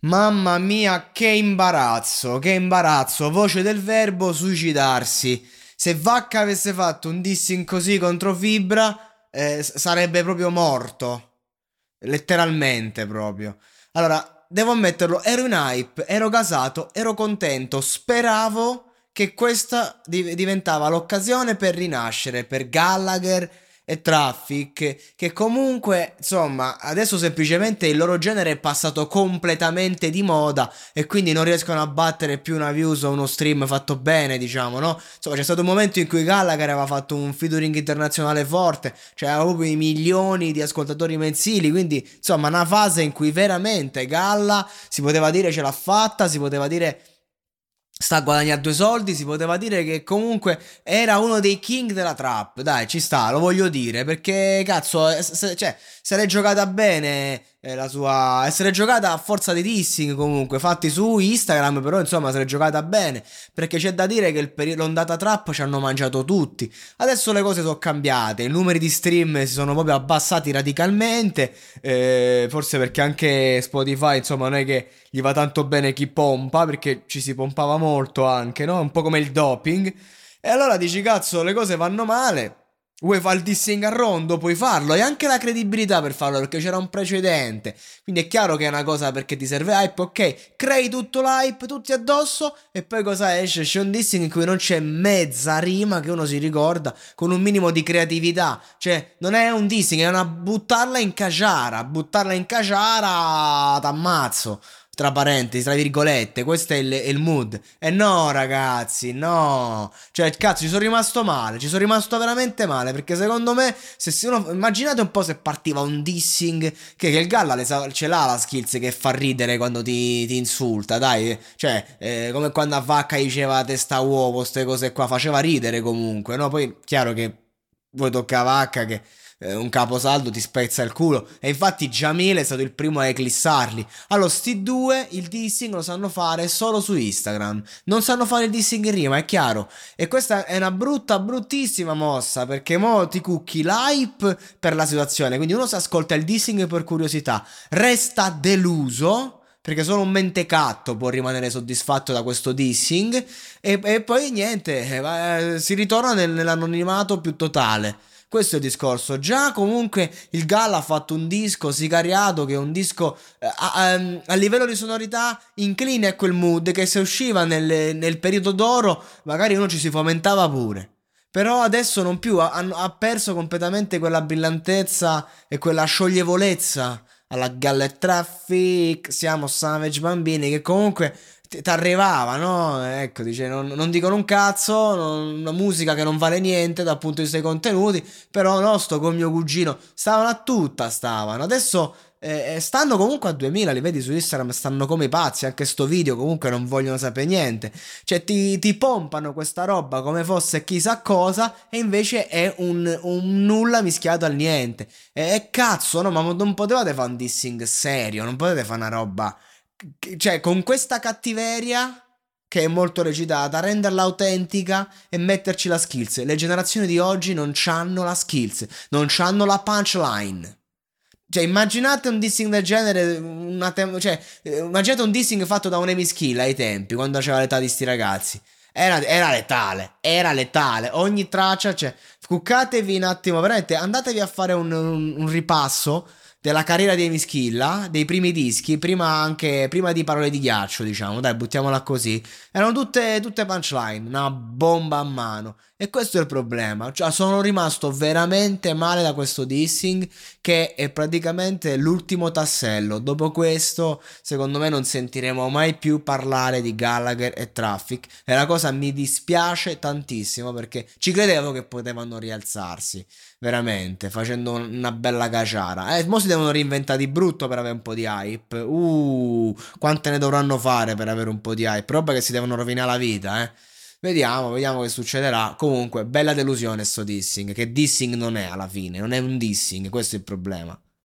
Mamma mia, che imbarazzo, che imbarazzo. Voce del verbo suicidarsi. Se Vacca avesse fatto un dissing così contro Fibra, eh, sarebbe proprio morto. Letteralmente proprio. Allora, devo ammetterlo, ero in hype, ero gasato, ero contento, speravo che questa div- diventava l'occasione per rinascere, per Gallagher e Traffic, che comunque, insomma, adesso semplicemente il loro genere è passato completamente di moda e quindi non riescono a battere più una views o uno stream fatto bene, diciamo, no? Insomma, c'è stato un momento in cui Gallagher aveva fatto un featuring internazionale forte, cioè aveva proprio i milioni di ascoltatori mensili, quindi, insomma, una fase in cui veramente Galla si poteva dire ce l'ha fatta, si poteva dire sta a guadagnare due soldi, si poteva dire che comunque era uno dei king della trap. Dai, ci sta, lo voglio dire, perché cazzo, se, cioè, se l'è giocata bene eh, la sua... essere giocata a forza di dissing comunque, fatti su Instagram, però insomma se l'è giocata bene, perché c'è da dire che peri- l'ondata trap ci hanno mangiato tutti. Adesso le cose sono cambiate, i numeri di stream si sono proprio abbassati radicalmente, eh, forse perché anche Spotify insomma non è che gli va tanto bene chi pompa, perché ci si pompava molto anche, no? Un po' come il doping. E allora dici cazzo, le cose vanno male Vuoi fare il dissing a rondo, puoi farlo, hai anche la credibilità per farlo perché c'era un precedente. Quindi è chiaro che è una cosa perché ti serve hype, ok? Crei tutto l'hype, tutti addosso e poi cosa esce? C'è un dissing in cui non c'è mezza rima che uno si ricorda con un minimo di creatività. Cioè, non è un dissing, è una buttarla in caciara. Buttarla in caciara t'ammazzo tra parentesi, tra virgolette, questo è il, è il, mood. E no, ragazzi, no. Cioè, cazzo, ci sono rimasto male, ci sono rimasto veramente male, perché secondo me, se si uno, immaginate un po' se partiva un dissing, che, che il Galla sa, ce l'ha la skills che fa ridere quando ti, ti insulta, dai. Cioè, eh, come quando a Vacca diceva testa uovo, queste cose qua, faceva ridere comunque, no? Poi, chiaro che voi tocca a Vacca che eh, un caposaldo ti spezza il culo. E infatti Jamil è stato il primo a eclissarli. Allora, sti due il dissing lo sanno fare solo su Instagram. Non sanno fare il dissing in rima, è chiaro. E questa è una brutta, bruttissima mossa. Perché mo ti cucchi l'hype per la situazione. Quindi uno si ascolta il dissing per curiosità, resta deluso perché solo un mentecatto può rimanere soddisfatto da questo dissing e, e poi niente, eh, si ritorna nel, nell'anonimato più totale. Questo è il discorso. Già comunque il Galla ha fatto un disco sicariato che è un disco eh, a, a, ehm, a, livello di sonorità incline a quel mood che se usciva nel, nel periodo d'oro magari uno ci si fomentava pure. Però adesso non più, ha, ha perso completamente quella brillantezza e quella scioglievolezza alla Gallet Traffic, siamo Savage Bambini che comunque ti arrivava, no? Ecco, dice, non, non dicono un cazzo, non, una musica che non vale niente dal punto di vista dei contenuti, però no, sto con mio cugino, stavano a tutta, stavano. Adesso eh, stanno comunque a 2000, li vedi su Instagram, stanno come i pazzi, anche sto video comunque non vogliono sapere niente, cioè ti, ti pompano questa roba come fosse chissà cosa e invece è un, un nulla mischiato al niente. E, e cazzo, no, ma non potevate fare un dissing serio, non potete fare una roba, cioè con questa cattiveria che è molto recitata, renderla autentica e metterci la skills. Le generazioni di oggi non hanno la skills, non hanno la punchline. Cioè, immaginate un dissing del genere, una te- cioè, immaginate un dissing fatto da un Amy Skill ai tempi, quando c'era l'età di sti ragazzi. Era, era, letale, era letale. Ogni traccia, cioè, cuccatevi un attimo, veramente, andatevi a fare un, un, un ripasso della carriera di Amy Schilla, dei primi dischi, prima anche prima di Parole di ghiaccio, diciamo, dai, buttiamola così. Erano tutte, tutte punchline, una bomba a mano. E questo è il problema. Cioè, sono rimasto veramente male da questo dissing, che è praticamente l'ultimo tassello. Dopo questo, secondo me, non sentiremo mai più parlare di Gallagher e Traffic. E la cosa mi dispiace tantissimo perché ci credevo che potevano rialzarsi veramente, facendo una bella caciara. Eh, mo si devono reinventare di brutto per avere un po' di hype. Uh, quante ne dovranno fare per avere un po' di hype? Roba che si devono rovinare la vita, eh. Vediamo, vediamo che succederà. Comunque, bella delusione sto dissing, che dissing non è alla fine, non è un dissing, questo è il problema.